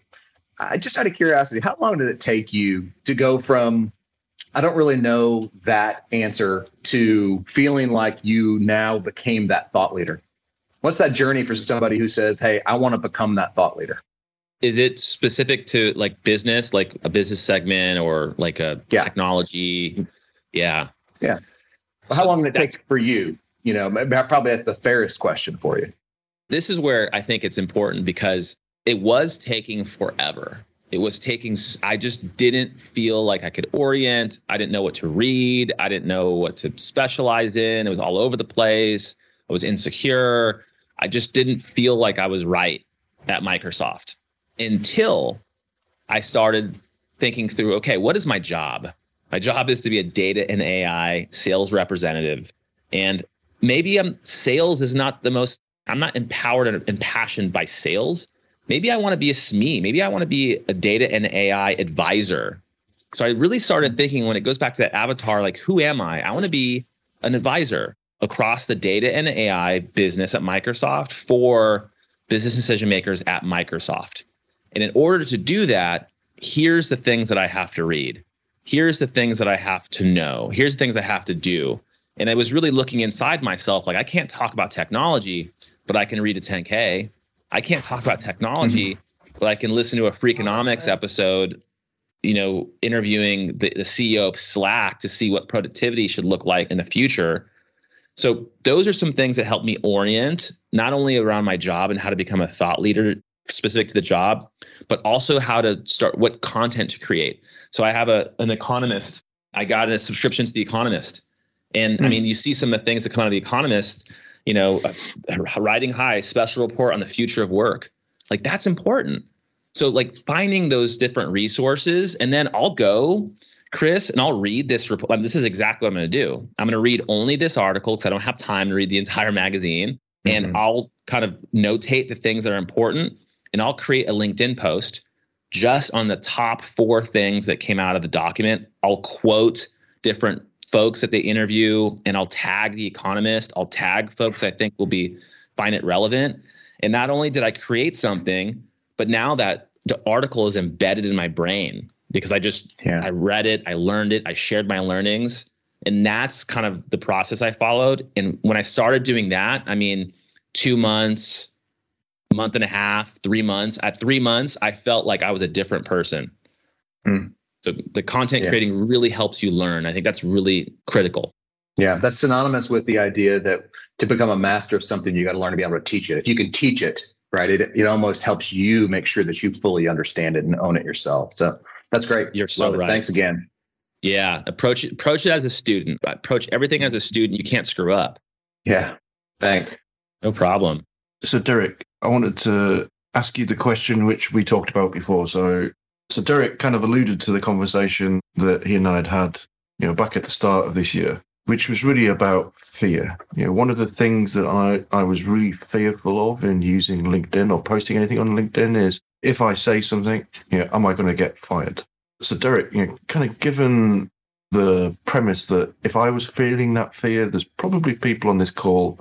I just out of curiosity, how long did it take you to go from I don't really know that answer to feeling like you now became that thought leader? What's that journey for somebody who says, "Hey, I want to become that thought leader"? Is it specific to like business, like a business segment or like a Yeah. technology? Yeah. Yeah. How long did it take for you? You know, probably that's the fairest question for you. this is where I think it's important because it was taking forever. It was taking, I just didn't feel like I could orient. I didn't know what to read. I didn't know what to specialize in. It was all over the place. I was insecure. I just didn't feel like I was right at Microsoft until I started thinking through okay, what is my job? My job is to be a data and AI sales representative. And maybe I'm, sales is not the most, I'm not empowered and impassioned by sales. Maybe I want to be a SME. Maybe I want to be a data and AI advisor. So I really started thinking when it goes back to that avatar, like, who am I? I want to be an advisor across the data and AI business at Microsoft for business decision makers at Microsoft. And in order to do that, here's the things that I have to read. Here's the things that I have to know. Here's the things I have to do. And I was really looking inside myself like, I can't talk about technology, but I can read a 10K. I can't talk about technology, mm-hmm. but I can listen to a Freakonomics episode, you know, interviewing the, the CEO of Slack to see what productivity should look like in the future. So those are some things that help me orient not only around my job and how to become a thought leader specific to the job, but also how to start what content to create. So I have a an economist. I got a subscription to the Economist, and mm. I hmm. mean, you see some of the things that come out of the Economist. You know, riding high, special report on the future of work. Like that's important. So like finding those different resources, and then I'll go. Chris, and I'll read this report. I mean, this is exactly what I'm going to do. I'm going to read only this article because I don't have time to read the entire <laughs> magazine. And mm-hmm. I'll kind of notate the things that are important and I'll create a LinkedIn post just on the top four things that came out of the document. I'll quote different folks that they interview and I'll tag the economist. I'll tag folks I think will be find it relevant. And not only did I create something, but now that the article is embedded in my brain because I just yeah. I read it, I learned it, I shared my learnings. And that's kind of the process I followed. And when I started doing that, I mean, two months, month and a half, three months. At three months, I felt like I was a different person. Mm. So the content yeah. creating really helps you learn. I think that's really critical. Yeah, that's synonymous with the idea that to become a master of something, you got to learn to be able to teach it. If you can teach it, right, it, it almost helps you make sure that you fully understand it and own it yourself. So that's great. You're so right. Thanks again. Yeah, approach it, approach it as a student. Approach everything as a student. You can't screw up. Yeah, thanks. No problem. So, Derek, I wanted to ask you the question which we talked about before. So, so Derek kind of alluded to the conversation that he and I had had, you know, back at the start of this year, which was really about fear. You know, one of the things that I, I was really fearful of in using LinkedIn or posting anything on LinkedIn is if I say something, you know, am I going to get fired? So, Derek, you know, kind of given the premise that if I was feeling that fear, there's probably people on this call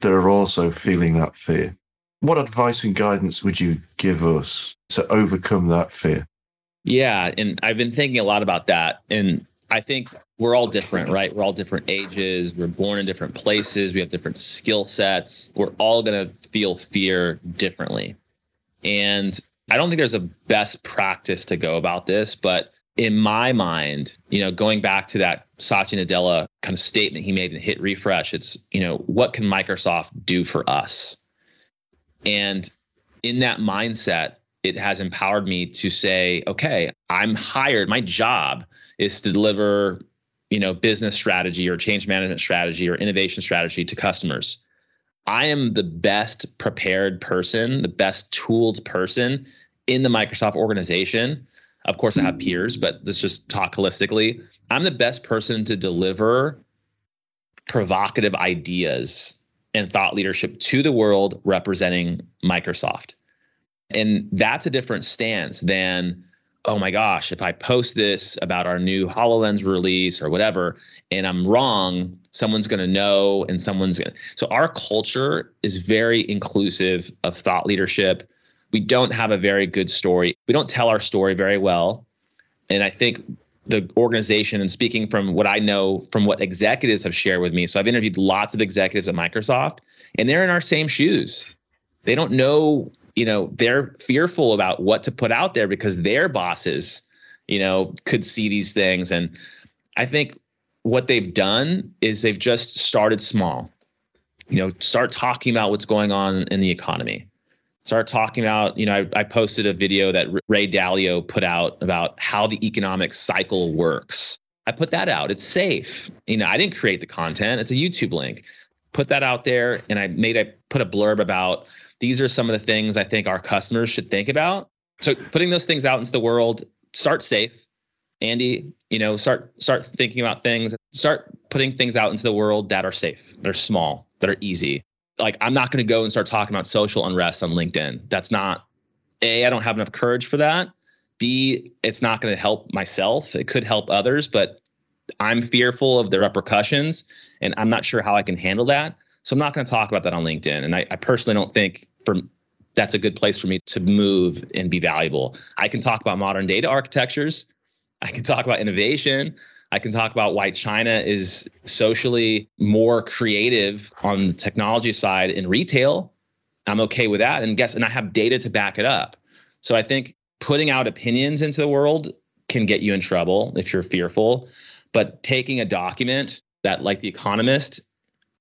that are also feeling that fear. What advice and guidance would you give us to overcome that fear? Yeah, and I've been thinking a lot about that. And I think we're all different, right? We're all different ages. We're born in different places. We have different skill sets. We're all going to feel fear differently. And I don't think there's a best practice to go about this, but in my mind, you know, going back to that Satya Nadella kind of statement he made in Hit Refresh, it's, you know, what can Microsoft do for us? And in that mindset, it has empowered me to say, okay, I'm hired. My job is to deliver, you know, business strategy or change management strategy or innovation strategy to customers. I am the best prepared person, the best tooled person in the Microsoft organization. Of course, I have mm-hmm. peers, but let's just talk holistically. I'm the best person to deliver provocative ideas and thought leadership to the world representing Microsoft. And that's a different stance than, oh my gosh, if I post this about our new HoloLens release or whatever, and I'm wrong, someone's going to know and someone's going to. So our culture is very inclusive of thought leadership. We don't have a very good story. We don't tell our story very well. And I think the organization and speaking from what I know from what executives have shared with me. So I've interviewed lots of executives at Microsoft and they're in our same shoes. They don't know, you know, they're fearful about what to put out there because their bosses, you know, could see these things. And I think what they've done is they've just started small you know, start talking about what's going on in the economy. Start talking about, you know, I, I posted a video that Ray Dalio put out about how the economic cycle works. I put that out. It's safe. You know, I didn't create the content. It's a YouTube link. Put that out there, and I made I put a blurb about these are some of the things I think our customers should think about. So putting those things out into the world, start safe. Andy, you know, start start thinking about things, start putting things out into the world that are safe, that are small, that are easy. Like I'm not going to go and start talking about social unrest on LinkedIn. That's not A, I don't have enough courage for that. B, it's not going to help myself. It could help others, but I'm fearful of the repercussions and I'm not sure how I can handle that. So I'm not going to talk about that on LinkedIn. And I, I personally don't think for that's a good place for me to move and be valuable. I can talk about modern data architectures. I can talk about innovation. I can talk about why China is socially more creative on the technology side in retail. I'm okay with that. And guess, and I have data to back it up. So I think putting out opinions into the world can get you in trouble if you're fearful. But taking a document that, like The Economist,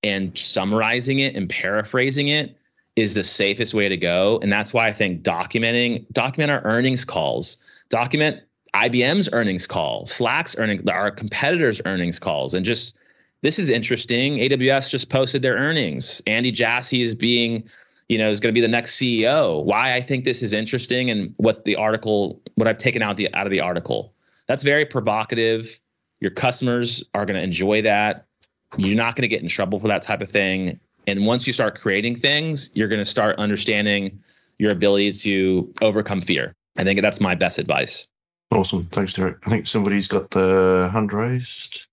and summarizing it and paraphrasing it is the safest way to go. And that's why I think documenting, document our earnings calls, document IBM's earnings call, Slack's earnings, our competitors' earnings calls, and just this is interesting. AWS just posted their earnings. Andy Jassy is being, you know, is going to be the next CEO. Why I think this is interesting and what the article, what I've taken out the out of the article. That's very provocative. Your customers are going to enjoy that. You're not going to get in trouble for that type of thing. And once you start creating things, you're going to start understanding your ability to overcome fear. I think that's my best advice. Awesome. Thanks, Derek. I think somebody's got the hand raised.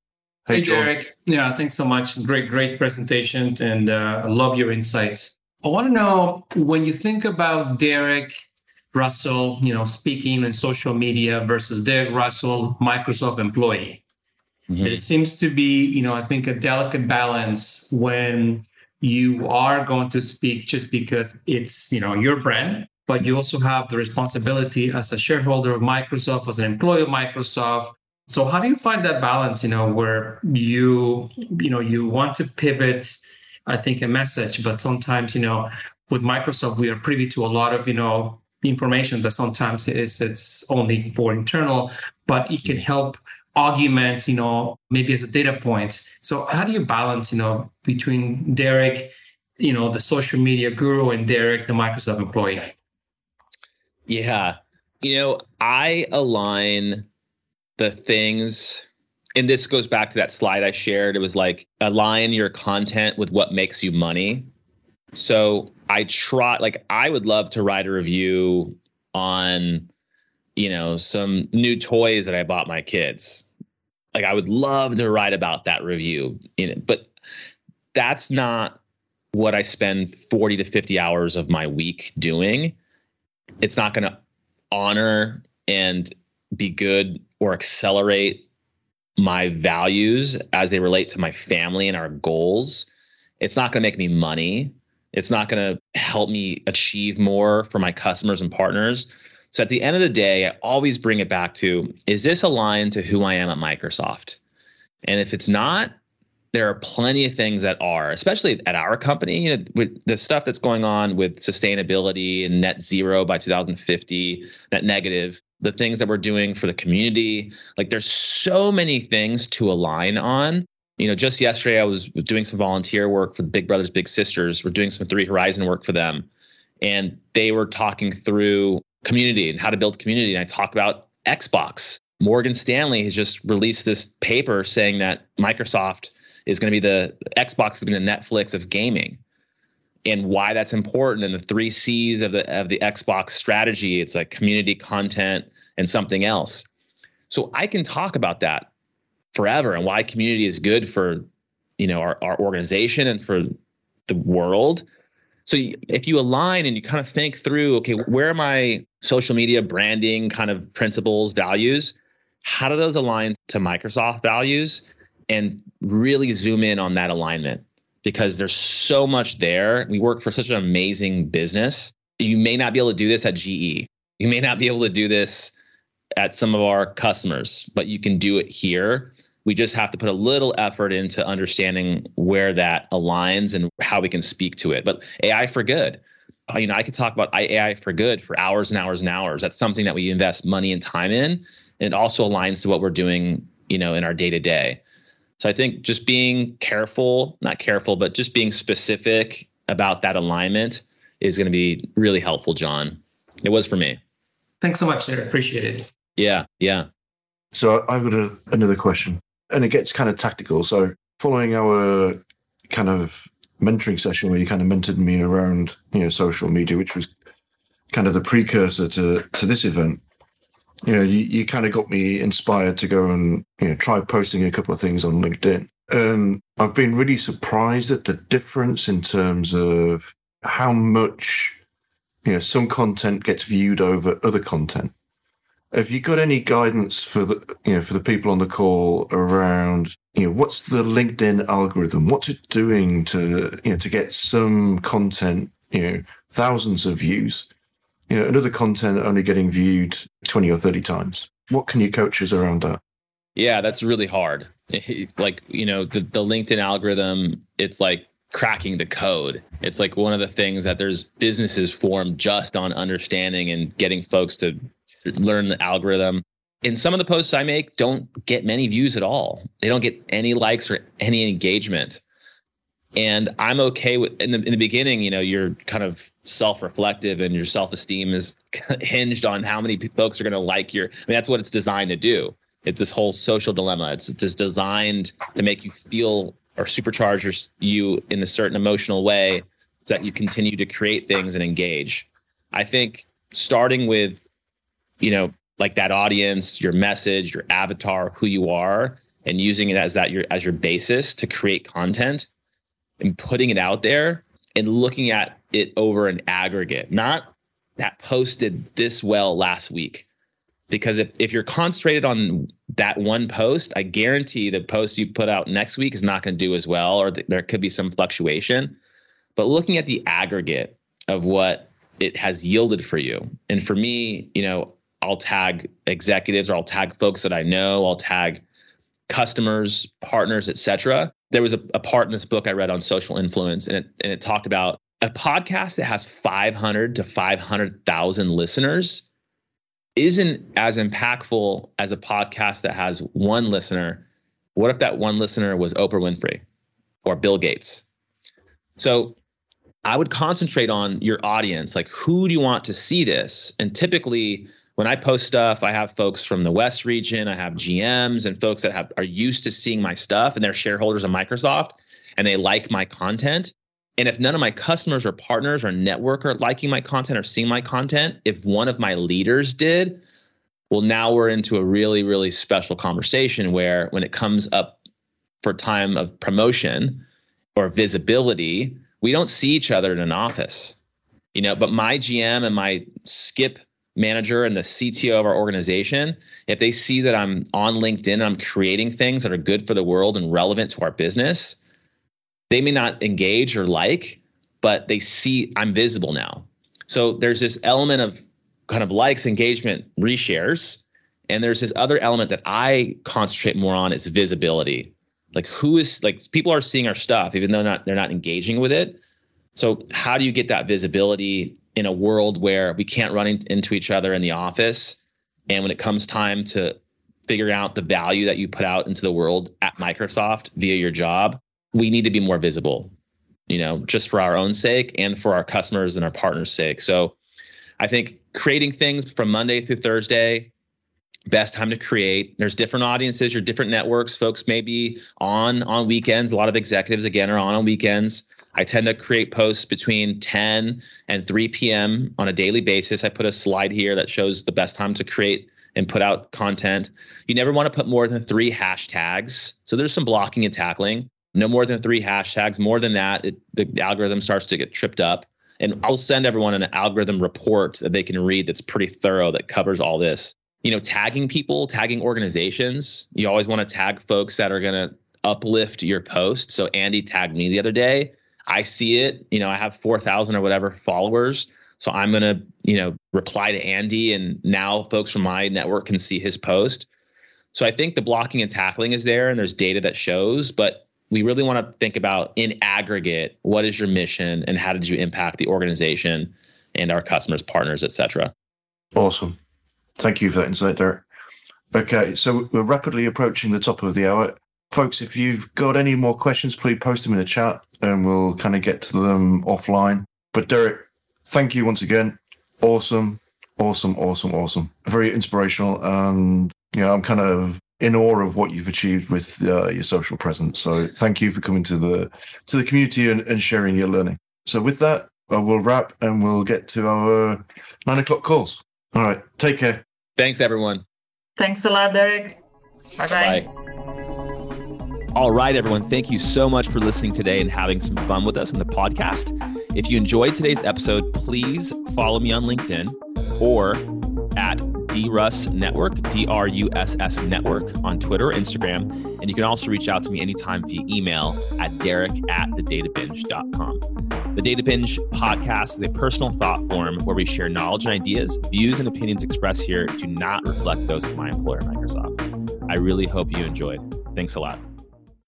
Hey, hey Derek. Yeah, thanks so much. Great, great presentation. And uh, I love your insights. I want to know when you think about Derek Russell, you know, speaking in social media versus Derek Russell, Microsoft employee. Mm-hmm. It seems to be, you know, I think a delicate balance when you are going to speak just because it's, you know, your brand but you also have the responsibility as a shareholder of Microsoft, as an employee of Microsoft. So how do you find that balance, you know, where you, you know, you want to pivot, I think, a message, but sometimes, you know, with Microsoft, we are privy to a lot of, you know, information that sometimes is it's only for internal, but it can help augment, you know, maybe as a data point. So how do you balance, you know, between Derek, you know, the social media guru and Derek, the Microsoft employee? Yeah. You know, I align the things, and this goes back to that slide I shared. It was like align your content with what makes you money. So I try, like, I would love to write a review on, you know, some new toys that I bought my kids. Like, I would love to write about that review, in it, but that's not what I spend 40 to 50 hours of my week doing it's not going to honor and be good or accelerate my values as they relate to my family and our goals. It's not going to make me money. It's not going to help me achieve more for my customers and partners. So at the end of the day, I always bring it back to is this aligned to who I am at Microsoft? And if it's not, there are plenty of things that are, especially at our company, you know, with the stuff that's going on with sustainability and net zero by 2050, net negative, the things that we're doing for the community. Like there's so many things to align on. You know, just yesterday I was doing some volunteer work for Big Brothers Big Sisters. We're doing some Three Horizon work for them. And they were talking through community and how to build community. And I talked about Xbox. Morgan Stanley has just released this paper saying that Microsoft is going to be the Xbox is going to be the Netflix of gaming, and why that's important and the three C's of the of the Xbox strategy. It's like community, content, and something else. So I can talk about that forever and why community is good for you know our, our organization and for the world. So if you align and you kind of think through, okay, where are my social media branding kind of principles, values? How do those align to Microsoft values? and really zoom in on that alignment because there's so much there. We work for such an amazing business. You may not be able to do this at GE. You may not be able to do this at some of our customers, but you can do it here. We just have to put a little effort into understanding where that aligns and how we can speak to it. But AI for good. You know, I could talk about AI for good for hours and hours and hours. That's something that we invest money and time in. And it also aligns to what we're doing, you know, in our day to day. So I think just being careful, not careful, but just being specific about that alignment is going to be really helpful, John. It was for me. Thanks so much, Derek. Appreciate it. Yeah, yeah. So I've got a, another question, and it gets kind of tactical. So following our kind of mentoring session where you kind of mentored me around, you know, social media, which was kind of the precursor to to this event. You know, you, you kind of got me inspired to go and you know try posting a couple of things on LinkedIn. And I've been really surprised at the difference in terms of how much you know some content gets viewed over other content. Have you got any guidance for the you know for the people on the call around you know what's the LinkedIn algorithm? What's it doing to you know to get some content you know thousands of views, you know another content only getting viewed twenty or thirty times? What can you coach us around that? Yeah, that's really hard. <laughs> like you know the the LinkedIn algorithm, it's like cracking the code. It's like one of the things that there's businesses formed just on understanding and getting folks to learn the algorithm. And some of the posts I make don't get many views at all. They don't get any likes or any engagement. And I'm okay with in the in the beginning, you know, you're kind of self-reflective and your self-esteem is <laughs> hinged on how many folks are going to like your I mean that's what it's designed to do. It's this whole social dilemma. It's just designed to make you feel or supercharge you in a certain emotional way so that you continue to create things and engage. I think starting with you know, like that audience, your message, your avatar, who you are, and using it as that your as your basis to create content and putting it out there and looking at it over an aggregate, not that posted this well last week. Because if, if you're concentrated on that one post, I guarantee the post you put out next week is not going to do as well, or th- there could be some fluctuation. But looking at the aggregate of what it has yielded for you. And for me, you know, I'll tag executives or I'll tag folks that I know. I'll tag customers, partners, etc. There was a, a part in this book I read on social influence, and it and it talked about a podcast that has 500 to 500,000 listeners isn't as impactful as a podcast that has one listener. What if that one listener was Oprah Winfrey or Bill Gates? So I would concentrate on your audience. Like, who do you want to see this? And typically, when I post stuff, I have folks from the West region, I have GMs and folks that have are used to seeing my stuff and they're shareholders of Microsoft and they like my content. And if none of my customers or partners or network are liking my content or seeing my content, if one of my leaders did, well, now we're into a really, really special conversation where when it comes up for time of promotion or visibility, we don't see each other in an office. You know, but my GM and my skip manager and the CTO of our organization, if they see that I'm on LinkedIn and I'm creating things that are good for the world and relevant to our business, they may not engage or like, but they see I'm visible now. So there's this element of kind of likes, engagement, reshares. And there's this other element that I concentrate more on is visibility. Like who is like people are seeing our stuff, even though not they're not engaging with it. So how do you get that visibility in a world where we can't run in, into each other in the office and when it comes time to figure out the value that you put out into the world at Microsoft via your job, we need to be more visible, you know, just for our own sake and for our customers and our partners' sake. So I think creating things from Monday through Thursday, best time to create. There's different audiences, your different networks. Folks may be on on weekends. A lot of executives again are on on weekends. I tend to create posts between 10 and 3 p.m. on a daily basis. I put a slide here that shows the best time to create and put out content. You never want to put more than three hashtags. So there's some blocking and tackling. No more than three hashtags. More than that, it, the, algorithm starts to get tripped up. And I'll send everyone an algorithm report that they can read that's pretty thorough that covers all this. You know, tagging people, tagging organizations. You always want to tag folks that are going to uplift your post. So Andy tagged me the other day I see it. You know, I have 4,000 or whatever followers. So I'm going to, you know, reply to Andy and now folks from my network can see his post. So I think the blocking and tackling is there and there's data that shows, but we really want to think about in aggregate what is your mission and how did you impact the organization and our customers, partners, etc. Awesome. Thank you for that insight, Derek. Okay, so we're rapidly approaching the top of the hour. Folks, if you've got any more questions, please post them in the chat and we'll kind of get to them offline. But Derek, thank you once again. Awesome, awesome, awesome, awesome. Very inspirational. And, you know, I'm kind of in awe of what you've achieved with uh, your social presence. So thank you for coming to the to the community and, and sharing your learning. So with that, uh, we'll wrap and we'll get to our nine o'clock calls. All right, take care. Thanks, everyone. Thanks a lot, Derek. Bye-bye. Bye. All right, everyone. Thank you so much for listening today and having some fun with us on the podcast. If you enjoyed today's episode, please follow me on LinkedIn or at DRUS Network, D R U S S Network on Twitter or Instagram. And you can also reach out to me anytime via email at derek at thedatabinge.com. The Data Binge podcast is a personal thought form where we share knowledge and ideas. Views and opinions expressed here do not reflect those of my employer, Microsoft. I really hope you enjoyed. Thanks a lot.